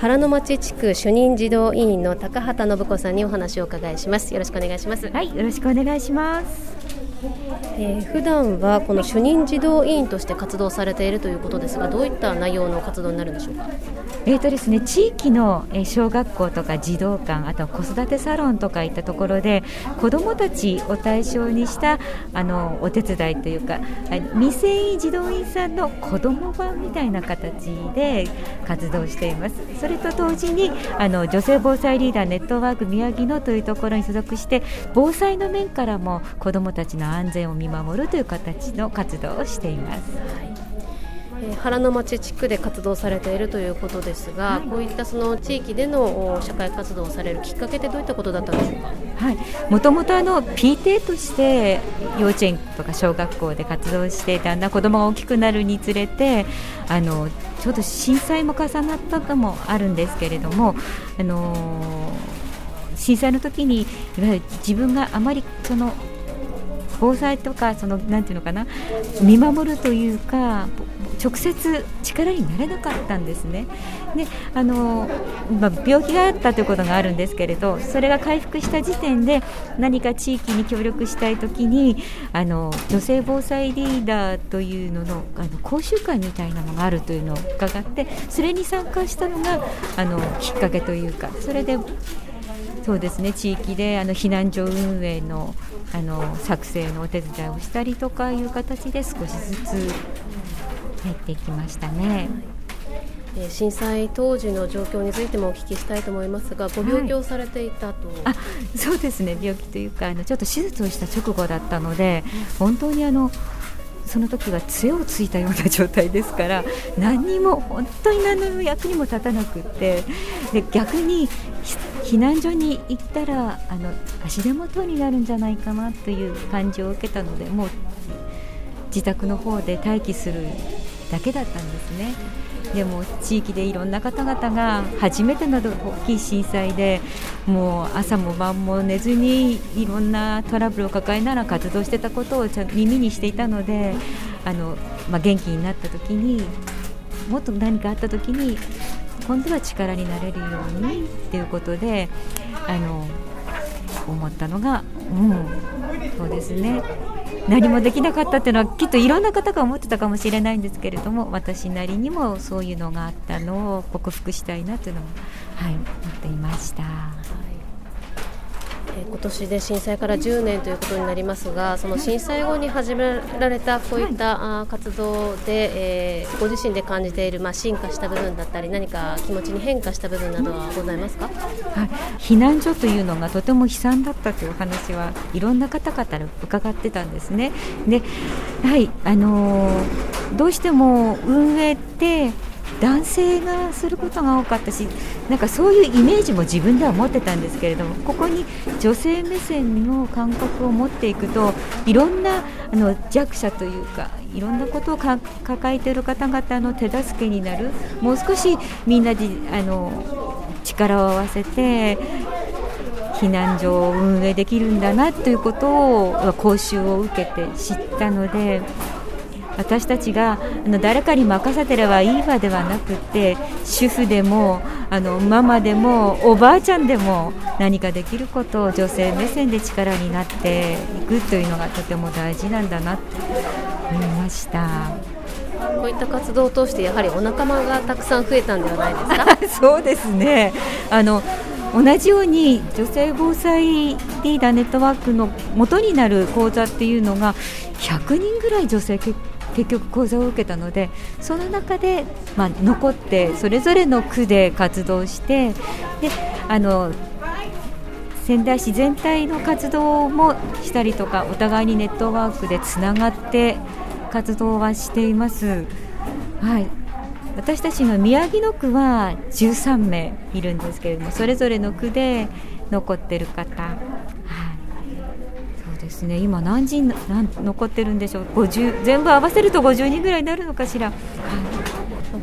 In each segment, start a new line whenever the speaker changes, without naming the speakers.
原の町地区主任児童委員の高畑信子さんにお話を伺いします。よろしくお願いします。
はいよろしくお願いします。
えー、普段はこの主任児童委員として活動されているということですがどういった内容の活動になるんでしょうか？
えーとですね、地域の小学校とか児童館あとは子育てサロンとかいったところで子どもたちを対象にしたあのお手伝いというか未成員児童員さんの子ども版みたいな形で活動していますそれと同時にあの女性防災リーダーネットワーク宮城野というところに所属して防災の面からも子どもたちの安全を見守るという形の活動をしています。はい
え原の町地区で活動されているということですが、はい、こういったその地域での社会活動をされるきっかけってどういったことだったんでしょうか？
はい、もともとあの PTA として幼稚園とか小学校で活動してだんだん子供が大きくなるにつれてあのちょうど震災も重なったのもあるんですけれどもあの震災の時にいわゆる自分があまりその防災とかそのなんていうのかな見守るというか直接力になれなかったんですね。であのまあ、病気があったということがあるんですけれどそれが回復した時点で何か地域に協力したいときにあの女性防災リーダーというののあの講習会みたいなのがあるというのを伺ってそれに参加したのがあのきっかけというかそれでそうですね。地域であの避難所運営のあの作成のお手伝いをしたりとかいう形で少しずつ入っていきましたね。
え震災当時の状況についてもお聞きしたいと思いますが、ご病気をされていたと、
はい、あそうですね、病気というかあの、ちょっと手術をした直後だったので、本当にあのその時は杖をついたような状態ですから何にも本当に何の役にも立たなくってで逆に避難所に行ったらあの足手元になるんじゃないかなという感じを受けたのでもう自宅の方で待機するだけだったんですね。でも地域でいろんな方々が初めての大きい震災でもう朝も晩も寝ずにいろんなトラブルを抱えながら活動してたことをちゃ耳にしていたのであの、まあ、元気になった時にもっと何かあった時に今度は力になれるようにっていうことであの思ったのが、うん、そうですね何もできなかったっていうのはきっといろんな方が思ってたかもしれないんですけれども私なりにもそういうのがあったのを克服したいなというのも、はい、思っていました。
え今年で震災から10年ということになりますがその震災後に始められたこういった、はい、活動で、えー、ご自身で感じている、まあ、進化した部分だったり何か気持ちに変化した部分などはございますか、はい、
避難所というのがとても悲惨だったという話はいろんな方々から伺ってたんですね。ではい。あのー、どうしても運営って男性がすることが多かったしなんかそういうイメージも自分では持ってたんですけれどもここに女性目線の感覚を持っていくといろんなあの弱者というかいろんなことを抱えている方々の手助けになるもう少しみんなであの力を合わせて避難所を運営できるんだなということを講習を受けて知ったので。私たちがあの誰かに任せてればいいわではなくて主婦でもあのママでもおばあちゃんでも何かできることを女性目線で力になっていくというのがとても大事なんだなと思いました。
こういった活動を通してやはりお仲間がたくさん増えたんではないですか？
そうですねあの同じように女性防災リーダーネットワークの元になる講座っていうのが100人ぐらい女性結結局講座を受けたのでその中で、まあ、残ってそれぞれの区で活動してであの仙台市全体の活動もしたりとかお互いにネットワークでつながって活動はしています。はい私たちの宮城野区は13名いるんですけれどもそれぞれの区で残ってる方、ですね。今何人何残ってるんでしょう？50全部合わせると50人ぐらいになるのかしら？はい。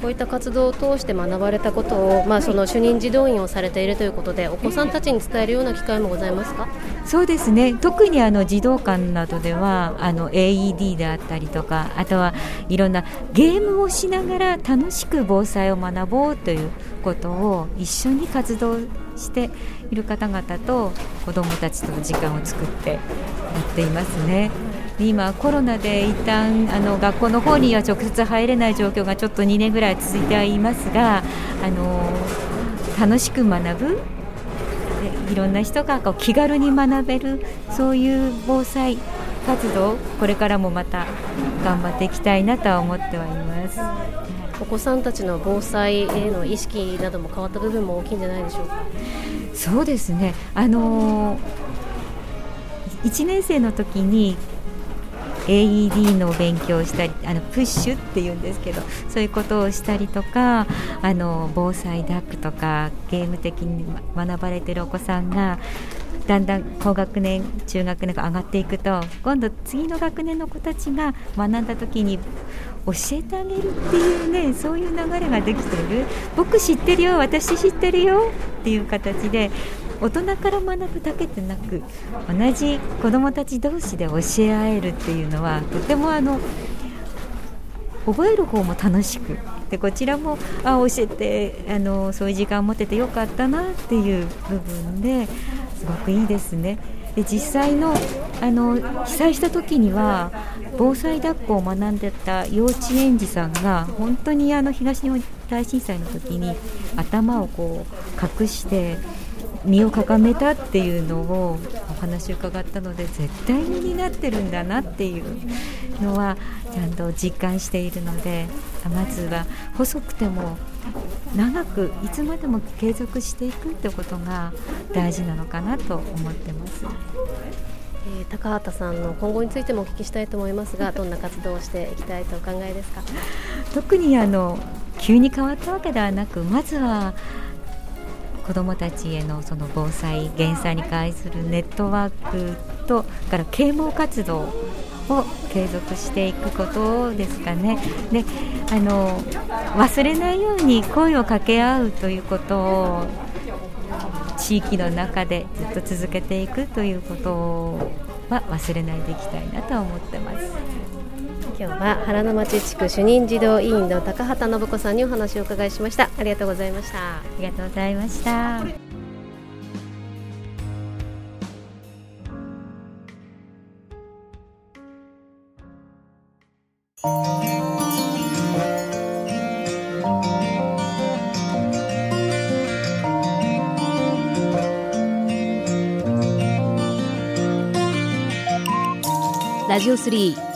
こういった活動を通して学ばれたことを、まあ、その主任児童員をされているということでお子さんたちに伝えるような機会もございますか？
そうですね。特にあの児童館などではあの AED であったりとかあとはいろんなゲームをしながら楽しく防災を学ぼうということを一緒に活動している方々と子どもたちとの時間を作ってやっていますね。今、コロナで一旦あの学校の方には直接入れない状況がちょっと2年ぐらい続いてはいますがあの楽しく学ぶいろんな人がこう気軽に学べるそういう防災活動これからもまた頑張っていきたいなとは思ってはいます。
お子さんたちの防災への意識なども変わった部分も大きいんじゃないでしょうか。
そうですね。あのー、1年生の時に AED の勉強をしたりあのプッシュっていうんですけどそういうことをしたりとかあの防災ダックとかゲーム的に学ばれてるお子さんがだんだん高学年中学年が上がっていくと今度次の学年の子たちが学んだ時に教えてあげるっていうねそういう流れができている。僕知ってるよ私知ってるよっていう形で大人から学ぶだけでなく同じ子どもたち同士で教え合えるっていうのはとてもあの覚える方も楽しくでこちらもあ教えてあのそういう時間を持ててよかったなっていう部分ですごくいいですね。で実際のあの被災した時には防災抱っこを学んでた幼稚園児さんが本当にあの東日本大震災の時に頭をこう隠して身をかがめたっていうのをお話を伺ったので絶対になってるんだなっていうのはちゃんと実感しているのでまずは細くても長くいつまでも継続していくってことが大事なのかなと思ってます。
えー、高畑さんの今後についてもお聞きしたいと思いますがどんな活動をしていきたいとお考えですか
特にあの急に変わったわけではなくまずは子どもたちへのその防災減災に関するネットワークとから啓蒙活動を継続していくことですかね。であの忘れないように声を掛け合うということを地域の中でずっと続けていくということは忘れないでいきたいなと思ってます。
今日は原の町地区主任児童委員の高畑信子さんにお話を伺いしました。ありがとうございました。
ありがとうございました
ラジオ3